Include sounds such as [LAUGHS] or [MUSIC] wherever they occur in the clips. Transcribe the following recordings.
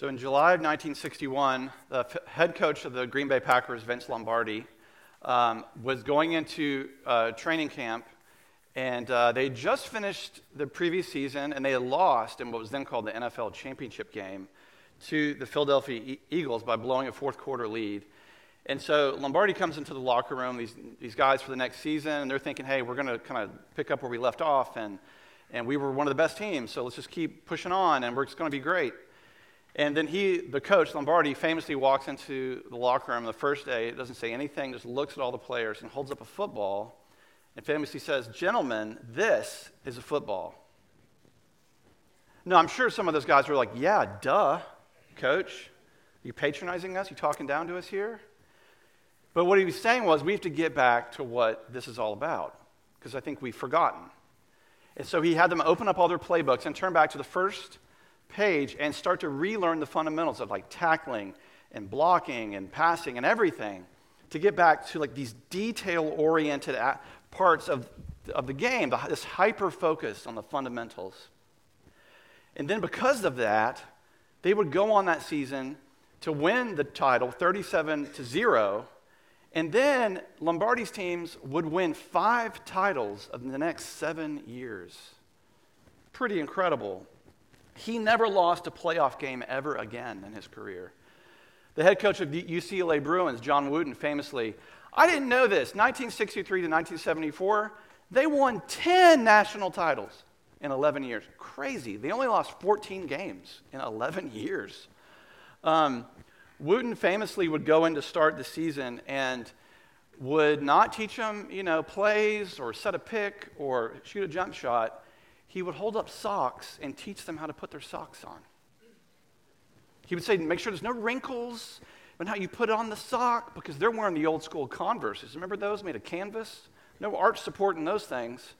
So in July of 1961, the f- head coach of the Green Bay Packers, Vince Lombardi, um, was going into uh, training camp, and uh, they just finished the previous season, and they had lost in what was then called the NFL championship game to the Philadelphia e- Eagles by blowing a fourth quarter lead. And so Lombardi comes into the locker room, these, these guys for the next season, and they're thinking, hey, we're going to kind of pick up where we left off, and, and we were one of the best teams, so let's just keep pushing on, and we're, it's going to be great. And then he, the coach, Lombardi, famously walks into the locker room the first day, doesn't say anything, just looks at all the players and holds up a football and famously says, Gentlemen, this is a football. No, I'm sure some of those guys were like, Yeah, duh, coach. Are you patronizing us? You talking down to us here? But what he was saying was, we have to get back to what this is all about, because I think we've forgotten. And so he had them open up all their playbooks and turn back to the first page and start to relearn the fundamentals of like tackling and blocking and passing and everything to get back to like these detail oriented parts of, of the game, this hyper focus on the fundamentals. And then because of that, they would go on that season to win the title 37 to 0. And then Lombardi's teams would win five titles in the next seven years. Pretty incredible. He never lost a playoff game ever again in his career. The head coach of the UCLA Bruins, John Wooden, famously, I didn't know this, 1963 to 1974, they won 10 national titles in 11 years. Crazy. They only lost 14 games in 11 years. Um, Wooden famously would go in to start the season and would not teach them, you know, plays or set a pick or shoot a jump shot he would hold up socks and teach them how to put their socks on. He would say, make sure there's no wrinkles and how you put on the sock because they're wearing the old school Converses. Remember those made of canvas? No arch support in those things.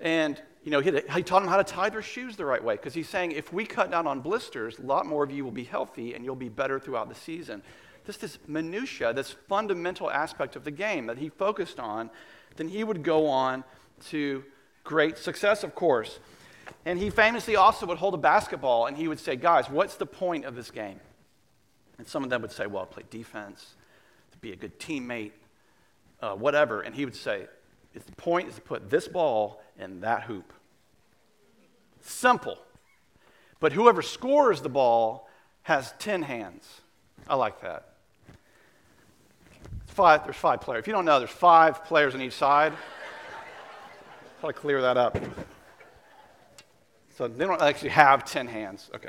And, you know, he, he taught them how to tie their shoes the right way because he's saying if we cut down on blisters, a lot more of you will be healthy and you'll be better throughout the season. This, this minutia, this fundamental aspect of the game that he focused on, then he would go on to great success, of course. And he famously also would hold a basketball and he would say, Guys, what's the point of this game? And some of them would say, Well, play defense, to be a good teammate, uh, whatever. And he would say, The point is to put this ball in that hoop. Simple. But whoever scores the ball has 10 hands. I like that. Five, there's five players. If you don't know, there's five players on each side. How to clear that up. So they don't actually have 10 hands. Okay.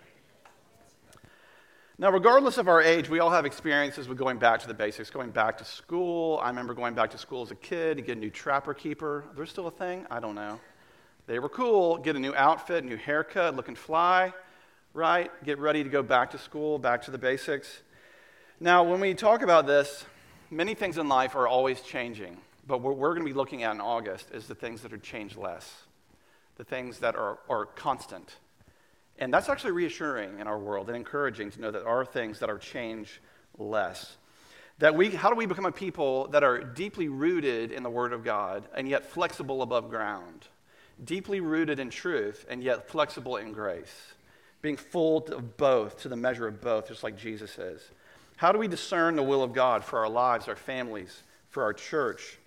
Now, regardless of our age, we all have experiences with going back to the basics, going back to school. I remember going back to school as a kid to get a new trapper keeper. There's still a thing? I don't know. They were cool. Get a new outfit, new haircut, looking fly, right? Get ready to go back to school, back to the basics. Now, when we talk about this, many things in life are always changing. But what we're going to be looking at in August is the things that are changed less, the things that are, are constant. And that's actually reassuring in our world and encouraging to know that there are things that are changed less. That we, how do we become a people that are deeply rooted in the Word of God and yet flexible above ground? Deeply rooted in truth and yet flexible in grace. Being full of both, to the measure of both, just like Jesus is. How do we discern the will of God for our lives, our families, for our church?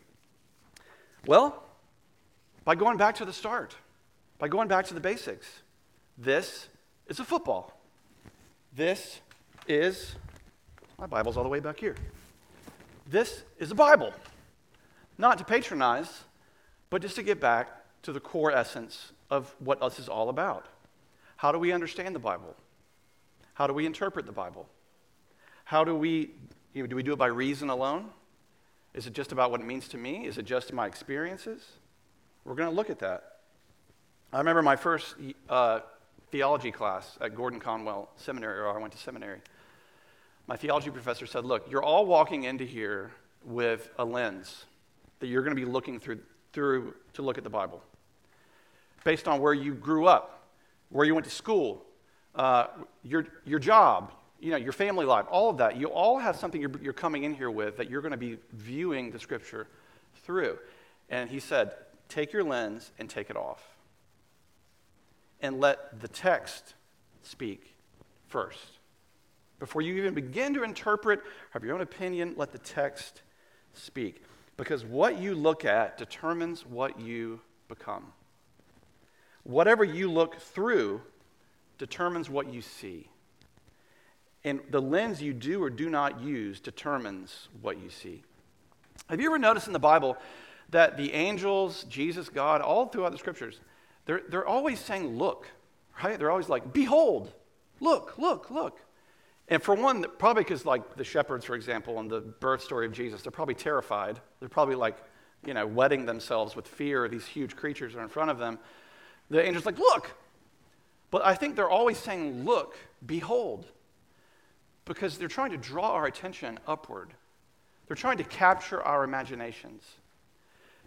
Well, by going back to the start, by going back to the basics. This is a football. This is, my Bible's all the way back here. This is a Bible. Not to patronize, but just to get back to the core essence of what us is all about. How do we understand the Bible? How do we interpret the Bible? How do we, you know, do we do it by reason alone? Is it just about what it means to me? Is it just my experiences? We're going to look at that. I remember my first uh, theology class at Gordon Conwell Seminary, or I went to seminary. My theology professor said, Look, you're all walking into here with a lens that you're going to be looking through, through to look at the Bible based on where you grew up, where you went to school, uh, your, your job, you know, your family life, all of that, you all have something you're, you're coming in here with that you're going to be viewing the scripture through. And he said, take your lens and take it off. And let the text speak first. Before you even begin to interpret, have your own opinion, let the text speak. Because what you look at determines what you become. Whatever you look through determines what you see. And the lens you do or do not use determines what you see. Have you ever noticed in the Bible that the angels, Jesus, God, all throughout the scriptures, they're, they're always saying, Look, right? They're always like, Behold, look, look, look. And for one, probably because, like the shepherds, for example, in the birth story of Jesus, they're probably terrified. They're probably like, you know, wetting themselves with fear. These huge creatures are in front of them. The angel's like, Look. But I think they're always saying, Look, behold, because they're trying to draw our attention upward. They're trying to capture our imaginations,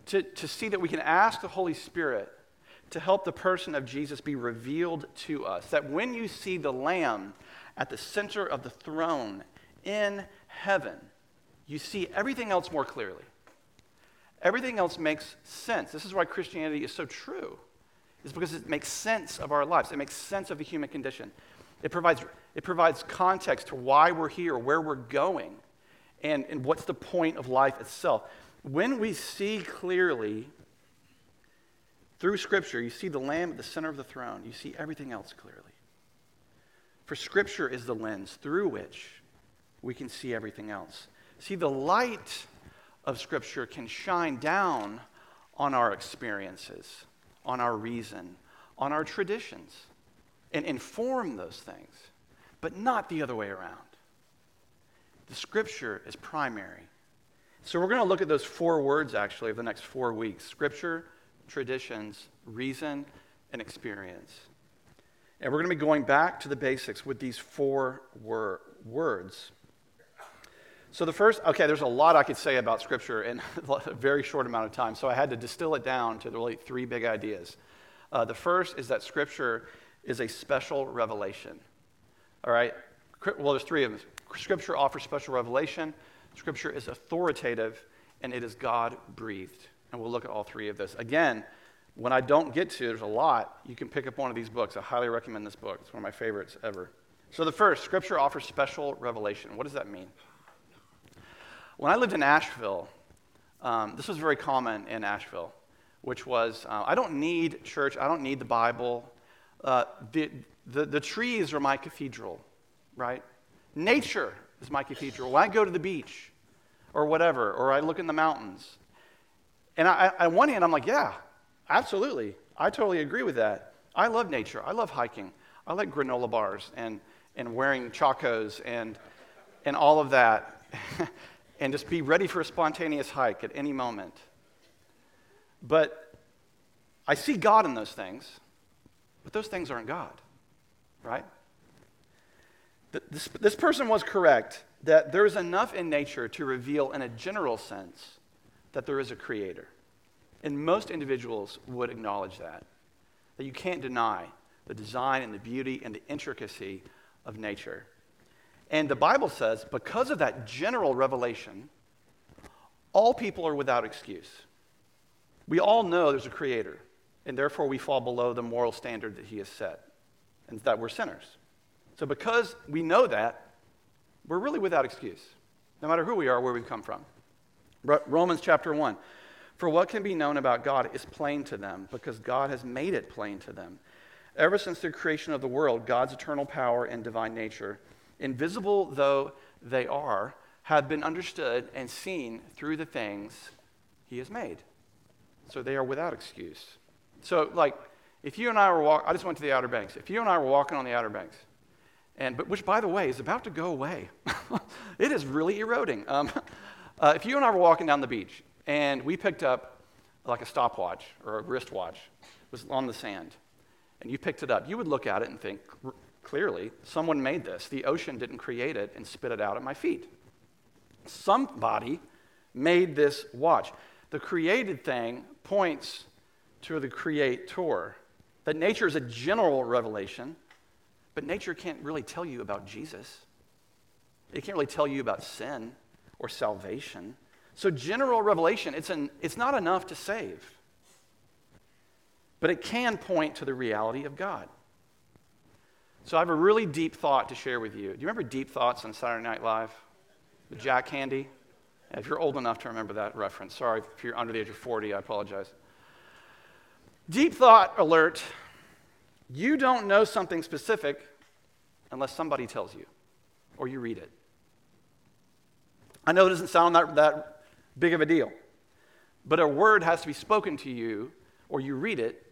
to, to see that we can ask the Holy Spirit to help the person of Jesus be revealed to us. That when you see the Lamb at the center of the throne in heaven, you see everything else more clearly. Everything else makes sense. This is why Christianity is so true, is because it makes sense of our lives. It makes sense of the human condition. It provides, it provides context to why we're here, where we're going, and, and what's the point of life itself. When we see clearly through Scripture, you see the Lamb at the center of the throne, you see everything else clearly. For Scripture is the lens through which we can see everything else. See, the light of Scripture can shine down on our experiences, on our reason, on our traditions, and inform those things, but not the other way around. The Scripture is primary. So we're going to look at those four words actually of the next four weeks Scripture, traditions, reason, and experience. And we're going to be going back to the basics with these four wor- words. So, the first, okay, there's a lot I could say about Scripture in [LAUGHS] a very short amount of time, so I had to distill it down to really three big ideas. Uh, the first is that Scripture is a special revelation. All right? Well, there's three of them. Scripture offers special revelation, Scripture is authoritative, and it is God breathed. And we'll look at all three of this. Again, when I don't get to, there's a lot, you can pick up one of these books. I highly recommend this book. It's one of my favorites ever. So, the first, Scripture offers special revelation. What does that mean? When I lived in Asheville, um, this was very common in Asheville, which was uh, I don't need church, I don't need the Bible. Uh, the, the, the trees are my cathedral, right? Nature is my cathedral. When I go to the beach or whatever, or I look in the mountains, and I, I, on one hand, I'm like, yeah, absolutely. I totally agree with that. I love nature. I love hiking. I like granola bars and, and wearing chacos and, and all of that. [LAUGHS] and just be ready for a spontaneous hike at any moment. But I see God in those things, but those things aren't God, right? This, this person was correct that there is enough in nature to reveal, in a general sense, that there is a creator. And most individuals would acknowledge that. That you can't deny the design and the beauty and the intricacy of nature. And the Bible says, because of that general revelation, all people are without excuse. We all know there's a creator, and therefore we fall below the moral standard that he has set, and that we're sinners. So, because we know that, we're really without excuse, no matter who we are, where we've come from. Romans chapter 1. For what can be known about God is plain to them, because God has made it plain to them. Ever since the creation of the world, God's eternal power and divine nature, invisible though they are, have been understood and seen through the things he has made. So they are without excuse. So, like, if you and I were walking, I just went to the Outer Banks. If you and I were walking on the Outer Banks, and but which, by the way, is about to go away. [LAUGHS] it is really eroding. Um, [LAUGHS] uh, if you and I were walking down the beach and we picked up like a stopwatch or a wristwatch, it was on the sand, and you picked it up, you would look at it and think, clearly, someone made this. The ocean didn't create it and spit it out at my feet. Somebody made this watch. The created thing points to the creator. That nature is a general revelation, but nature can't really tell you about Jesus. It can't really tell you about sin or salvation. So, general revelation, it's, an, it's not enough to save, but it can point to the reality of God. So I have a really deep thought to share with you. Do you remember Deep Thoughts on Saturday Night Live? The Jack Handey? If you're old enough to remember that reference, sorry if you're under the age of 40, I apologize. Deep thought alert you don't know something specific unless somebody tells you or you read it. I know it doesn't sound that, that big of a deal, but a word has to be spoken to you or you read it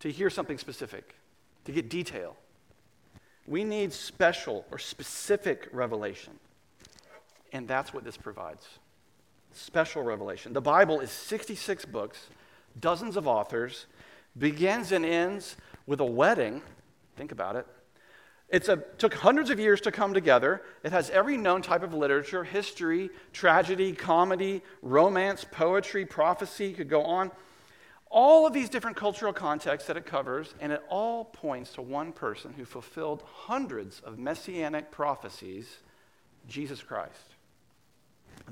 to hear something specific, to get detail. We need special or specific revelation. And that's what this provides special revelation. The Bible is 66 books, dozens of authors, begins and ends with a wedding. Think about it. It took hundreds of years to come together. It has every known type of literature history, tragedy, comedy, romance, poetry, prophecy, could go on all of these different cultural contexts that it covers, and it all points to one person who fulfilled hundreds of messianic prophecies Jesus Christ.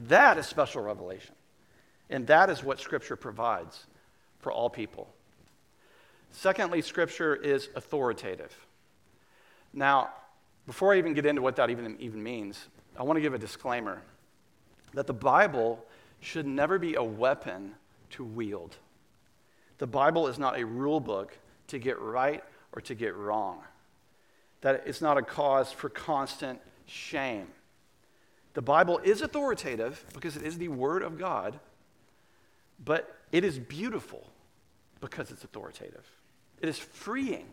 That is special revelation. And that is what Scripture provides for all people. Secondly, Scripture is authoritative. Now, before I even get into what that even, even means, I want to give a disclaimer that the Bible should never be a weapon to wield. The Bible is not a rule book to get right or to get wrong. That it's not a cause for constant shame. The Bible is authoritative because it is the Word of God, but it is beautiful because it's authoritative. It is freeing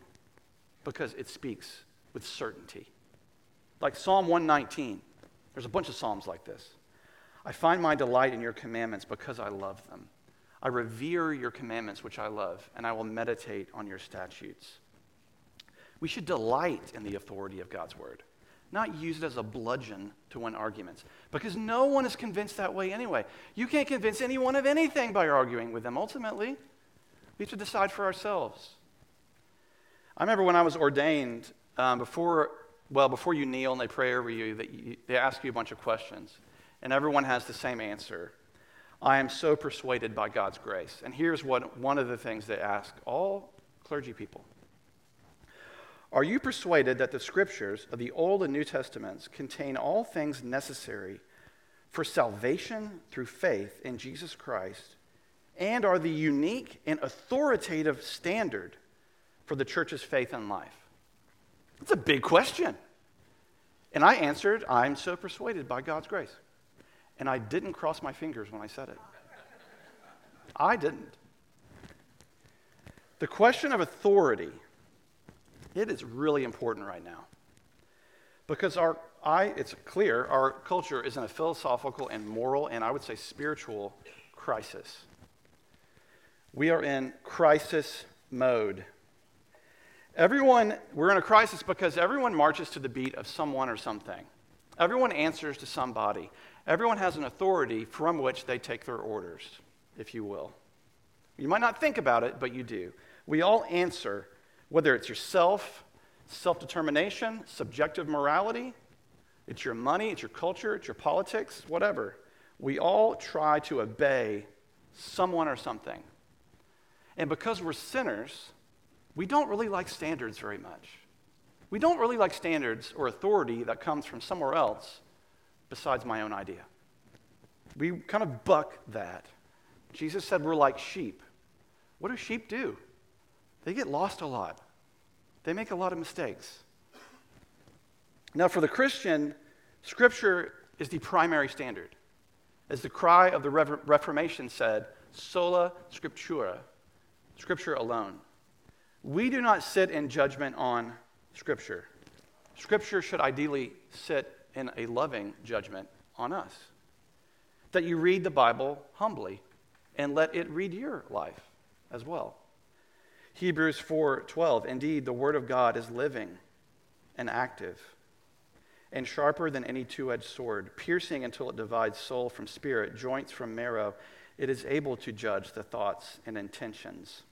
because it speaks with certainty. Like Psalm 119, there's a bunch of Psalms like this. I find my delight in your commandments because I love them. I revere your commandments, which I love, and I will meditate on your statutes. We should delight in the authority of God's word, not use it as a bludgeon to win arguments, because no one is convinced that way anyway. You can't convince anyone of anything by arguing with them. Ultimately, we have to decide for ourselves. I remember when I was ordained, um, before, well, before you kneel and they pray over you, that you, they ask you a bunch of questions, and everyone has the same answer. I am so persuaded by God's grace. And here's what, one of the things they ask all clergy people Are you persuaded that the scriptures of the Old and New Testaments contain all things necessary for salvation through faith in Jesus Christ and are the unique and authoritative standard for the church's faith and life? That's a big question. And I answered, I'm so persuaded by God's grace. And I didn't cross my fingers when I said it. I didn't. The question of authority, it is really important right now. Because our, I, it's clear, our culture is in a philosophical and moral and I would say spiritual crisis. We are in crisis mode. Everyone, we're in a crisis because everyone marches to the beat of someone or something. Everyone answers to somebody. Everyone has an authority from which they take their orders, if you will. You might not think about it, but you do. We all answer, whether it's yourself, self determination, subjective morality, it's your money, it's your culture, it's your politics, whatever. We all try to obey someone or something. And because we're sinners, we don't really like standards very much. We don't really like standards or authority that comes from somewhere else besides my own idea. We kind of buck that. Jesus said we're like sheep. What do sheep do? They get lost a lot, they make a lot of mistakes. Now, for the Christian, Scripture is the primary standard. As the cry of the Reformation said, sola scriptura, Scripture alone. We do not sit in judgment on Scripture. Scripture should ideally sit in a loving judgment on us. That you read the Bible humbly and let it read your life as well. Hebrews 4:12 Indeed the word of God is living and active and sharper than any two-edged sword, piercing until it divides soul from spirit, joints from marrow. It is able to judge the thoughts and intentions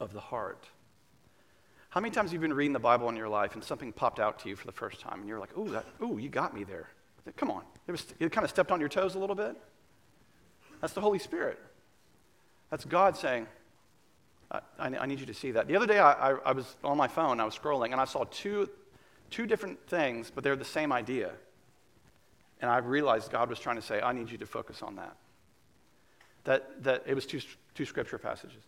of the heart. How many times have you been reading the Bible in your life and something popped out to you for the first time and you're like, ooh, that, ooh, you got me there. Come on. It, was, it kind of stepped on your toes a little bit. That's the Holy Spirit. That's God saying, I, I, need you to see that. The other day, I, I, I was on my phone, I was scrolling, and I saw two two different things, but they're the same idea. And I realized God was trying to say, I need you to focus on that. That, that it was two, two scripture passages.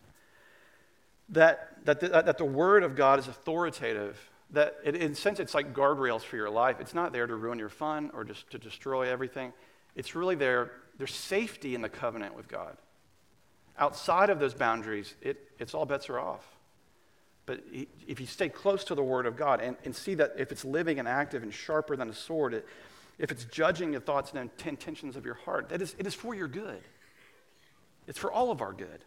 That, that, the, that the Word of God is authoritative. That it, in a sense, it's like guardrails for your life. It's not there to ruin your fun or just to destroy everything. It's really there. There's safety in the covenant with God. Outside of those boundaries, it, it's all bets are off. But if you stay close to the Word of God and, and see that if it's living and active and sharper than a sword, it, if it's judging the thoughts and intentions of your heart, that is, it is for your good. It's for all of our good.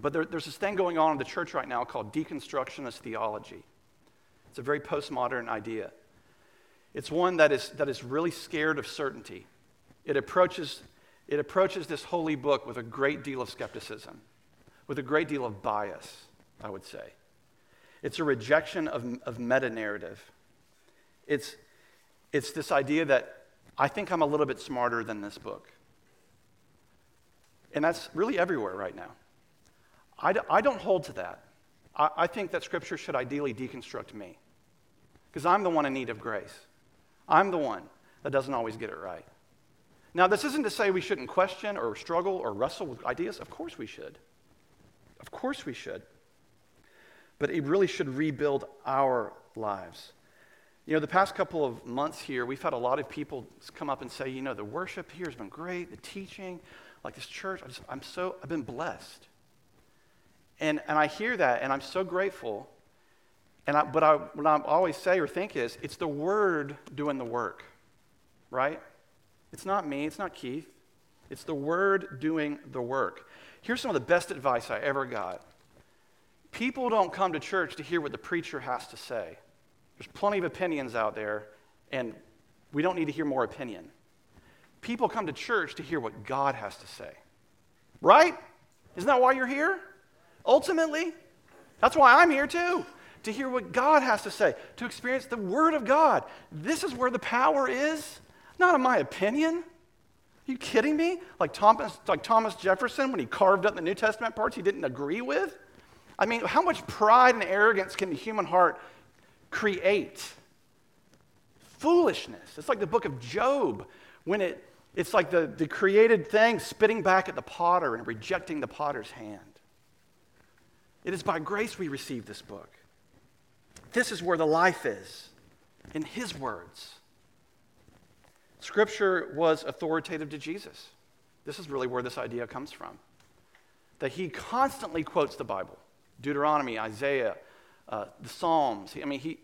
But there, there's this thing going on in the church right now called deconstructionist theology. It's a very postmodern idea. It's one that is, that is really scared of certainty. It approaches, it approaches this holy book with a great deal of skepticism, with a great deal of bias, I would say. It's a rejection of, of meta narrative. It's, it's this idea that I think I'm a little bit smarter than this book. And that's really everywhere right now. I d- I don't hold to that. I, I think that Scripture should ideally deconstruct me because I'm the one in need of grace. I'm the one that doesn't always get it right. Now, this isn't to say we shouldn't question or struggle or wrestle with ideas. Of course we should. Of course we should. But it really should rebuild our lives. You know, the past couple of months here, we've had a lot of people come up and say, you know, the worship here has been great, the teaching, like this church, I I'm so, I've been blessed. And, and I hear that, and I'm so grateful. And I, but I, what I always say or think is, it's the Word doing the work, right? It's not me, it's not Keith. It's the Word doing the work. Here's some of the best advice I ever got people don't come to church to hear what the preacher has to say. There's plenty of opinions out there, and we don't need to hear more opinion. People come to church to hear what God has to say. Right? Isn't that why you're here? Ultimately, that's why I'm here too, to hear what God has to say, to experience the Word of God. This is where the power is, not in my opinion. Are you kidding me? Like Thomas, like Thomas Jefferson when he carved up the New Testament parts he didn't agree with? I mean, how much pride and arrogance can the human heart create? Foolishness. It's like the book of Job when it, it's like the, the created thing spitting back at the potter and rejecting the potter's hand. It is by grace we receive this book. This is where the life is, in His words. Scripture was authoritative to Jesus. This is really where this idea comes from. That he constantly quotes the Bible Deuteronomy, Isaiah, uh, the Psalms. I mean, he,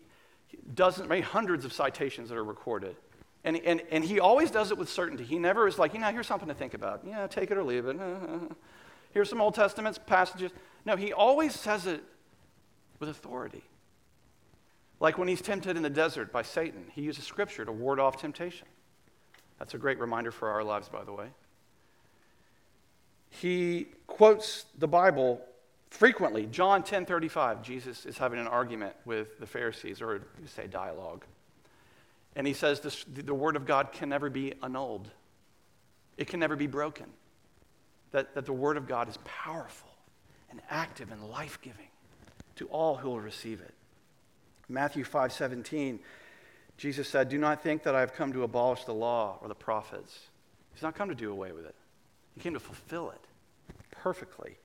he doesn't, mean, hundreds of citations that are recorded. And, and, and he always does it with certainty. He never is like, you know, here's something to think about. Yeah, take it or leave it. [LAUGHS] Here's some Old Testament passages. No, he always says it with authority. Like when he's tempted in the desert by Satan, he uses scripture to ward off temptation. That's a great reminder for our lives, by the way. He quotes the Bible frequently. John 10 35, Jesus is having an argument with the Pharisees, or you say dialogue. And he says this, the word of God can never be annulled, it can never be broken. That, that the word of God is powerful and active and life giving to all who will receive it. Matthew 5 17, Jesus said, Do not think that I have come to abolish the law or the prophets. He's not come to do away with it, He came to fulfill it perfectly.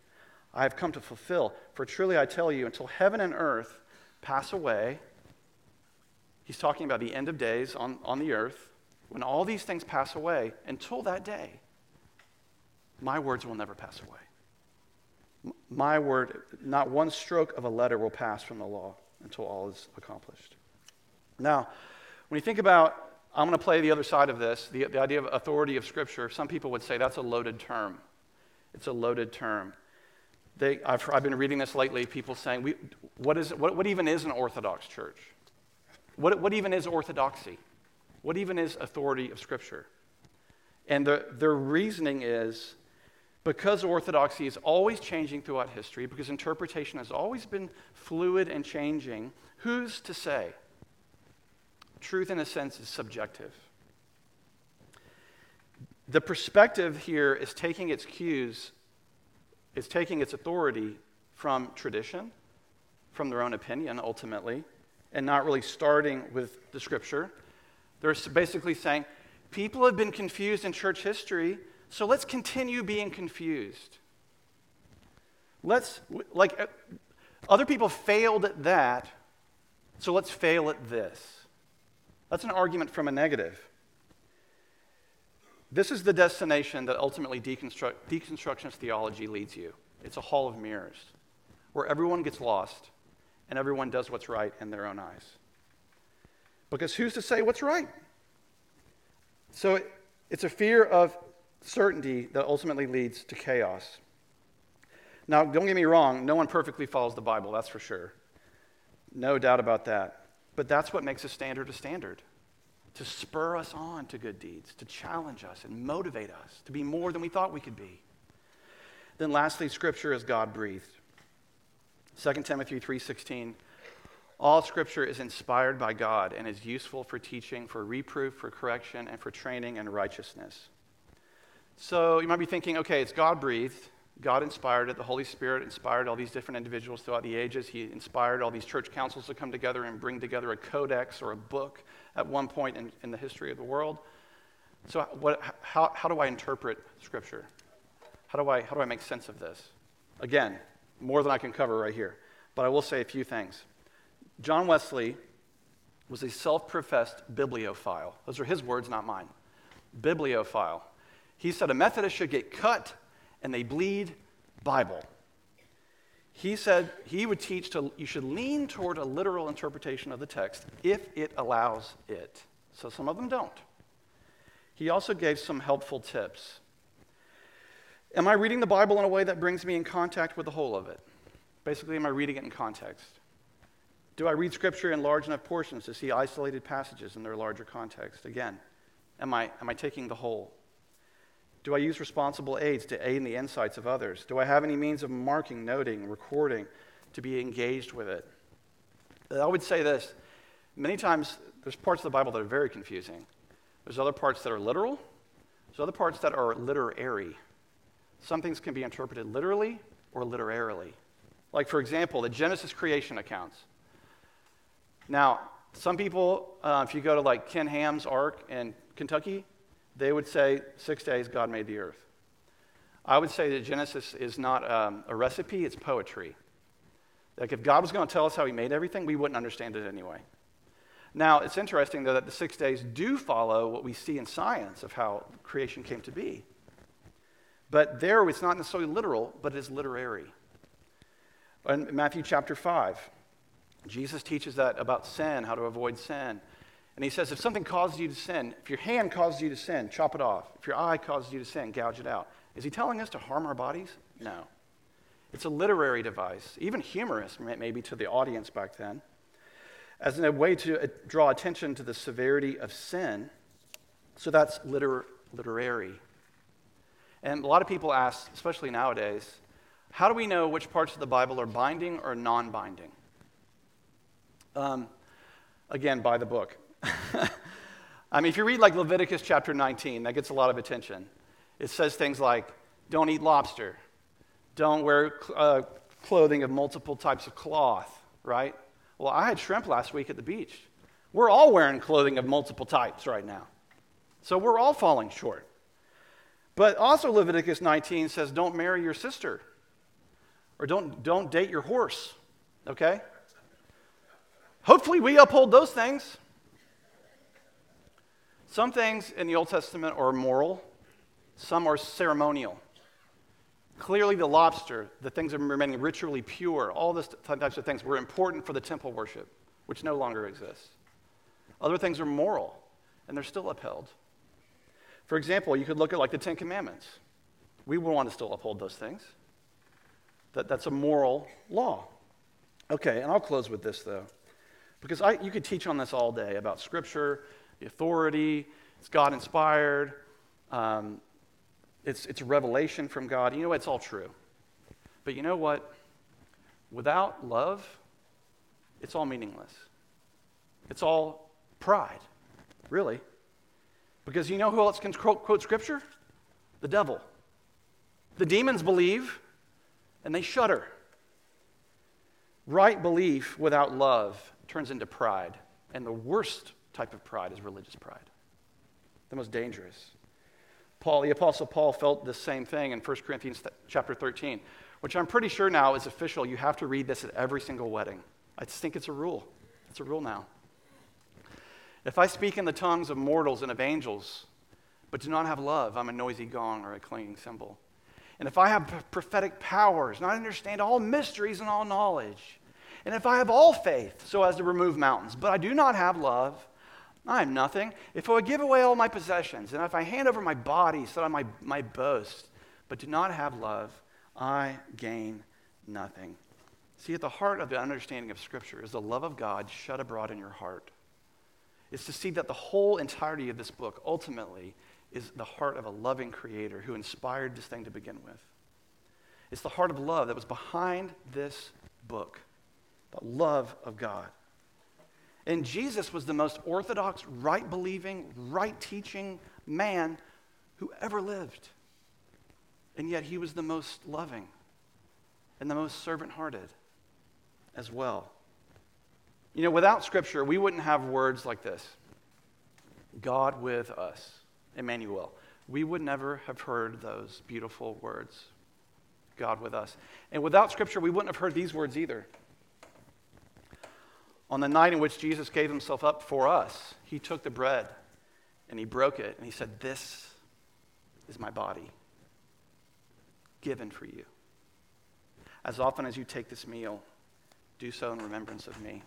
I have come to fulfill. For truly I tell you, until heaven and earth pass away, he's talking about the end of days on, on the earth, when all these things pass away, until that day, my words will never pass away my word, not one stroke of a letter will pass from the law until all is accomplished. Now, when you think about, I'm going to play the other side of this, the, the idea of authority of Scripture, some people would say that's a loaded term. It's a loaded term. They, I've, I've been reading this lately, people saying, we, what, is, what, what even is an Orthodox church? What, what even is orthodoxy? What even is authority of Scripture? And the, their reasoning is because orthodoxy is always changing throughout history, because interpretation has always been fluid and changing, who's to say? Truth, in a sense, is subjective. The perspective here is taking its cues, is taking its authority from tradition, from their own opinion, ultimately, and not really starting with the scripture. They're basically saying, people have been confused in church history, so let's continue being confused. Let's, like, uh, other people failed at that, so let's fail at this. That's an argument from a negative. This is the destination that ultimately deconstruct, deconstructionist theology leads you. It's a hall of mirrors where everyone gets lost and everyone does what's right in their own eyes. Because who's to say what's right? So it's a fear of certainty that ultimately leads to chaos. Now, don't get me wrong, no one perfectly follows the Bible, that's for sure. No doubt about that. But that's what makes a standard a standard to spur us on to good deeds, to challenge us and motivate us to be more than we thought we could be. Then lastly, scripture is God breathed. 2 Timothy 3:16 All scripture is inspired by God and is useful for teaching, for reproof, for correction, and for training in righteousness. So you might be thinking, okay, it's God breathed. God inspired it. The Holy Spirit inspired all these different individuals throughout the ages. He inspired all these church councils to come together and bring together a codex or a book at one point in, in the history of the world. So, what, how, how do I interpret Scripture? How do, I, how do I make sense of this? Again, more than I can cover right here, but I will say a few things. John Wesley was a self professed bibliophile. Those are his words, not mine. Bibliophile. He said a Methodist should get cut and they bleed Bible. He said he would teach to you should lean toward a literal interpretation of the text if it allows it. So some of them don't. He also gave some helpful tips. Am I reading the Bible in a way that brings me in contact with the whole of it? Basically, am I reading it in context? Do I read Scripture in large enough portions to see isolated passages in their larger context? Again, am I, am I taking the whole? Do I use responsible aids to aid in the insights of others? Do I have any means of marking, noting, recording to be engaged with it? I would say this many times there's parts of the Bible that are very confusing. There's other parts that are literal, there's other parts that are literary. Some things can be interpreted literally or literarily. Like, for example, the Genesis creation accounts. Now, some people, uh, if you go to like Ken Ham's Ark in Kentucky, they would say six days God made the earth. I would say that Genesis is not um, a recipe, it's poetry. Like if God was going to tell us how he made everything, we wouldn't understand it anyway. Now, it's interesting, though, that the six days do follow what we see in science of how creation came to be. But there, it's not necessarily literal, but it is literary. In Matthew chapter 5, Jesus teaches that about sin, how to avoid sin. And he says, if something causes you to sin, if your hand causes you to sin, chop it off. If your eye causes you to sin, gouge it out. Is he telling us to harm our bodies? No. It's a literary device, even humorous, maybe to the audience back then, as a way to uh, draw attention to the severity of sin. So that's liter- literary. And a lot of people ask, especially nowadays, how do we know which parts of the Bible are binding or non binding? Um, again, by the book. [LAUGHS] I mean, if you read like Leviticus chapter 19, that gets a lot of attention. It says things like, don't eat lobster, don't wear uh, clothing of multiple types of cloth, right? Well, I had shrimp last week at the beach. We're all wearing clothing of multiple types right now. So we're all falling short. But also, Leviticus 19 says, don't marry your sister or don't, don't date your horse, okay? Hopefully, we uphold those things. Some things in the Old Testament are moral, some are ceremonial. Clearly, the lobster, the things that remaining ritually pure, all these types of things were important for the temple worship, which no longer exists. Other things are moral, and they're still upheld. For example, you could look at like the Ten Commandments. We would want to still uphold those things. That, that's a moral law. Okay, and I'll close with this though, because I, you could teach on this all day about Scripture authority, it's God inspired, um, it's, it's a revelation from God. You know, what? it's all true. But you know what? Without love, it's all meaningless. It's all pride, really. Because you know who else can quote, quote scripture? The devil. The demons believe and they shudder. Right belief without love turns into pride. And the worst type of pride is religious pride, the most dangerous. Paul, the Apostle Paul felt the same thing in 1 Corinthians chapter 13, which I'm pretty sure now is official. You have to read this at every single wedding. I just think it's a rule. It's a rule now. If I speak in the tongues of mortals and of angels, but do not have love, I'm a noisy gong or a clanging cymbal. And if I have prophetic powers, and I understand all mysteries and all knowledge, and if I have all faith so as to remove mountains, but I do not have love, I am nothing. If I give away all my possessions, and if I hand over my body so that I might, boast, but do not have love, I gain nothing. See, at the heart of the understanding of Scripture is the love of God shed abroad in your heart. It's to see that the whole entirety of this book ultimately is the heart of a loving creator who inspired this thing to begin with. It's the heart of love that was behind this book, the love of God. And Jesus was the most orthodox, right believing, right teaching man who ever lived. And yet he was the most loving and the most servant hearted as well. You know, without Scripture, we wouldn't have words like this God with us. Emmanuel. We would never have heard those beautiful words God with us. And without Scripture, we wouldn't have heard these words either. On the night in which Jesus gave himself up for us, he took the bread and he broke it and he said, This is my body given for you. As often as you take this meal, do so in remembrance of me.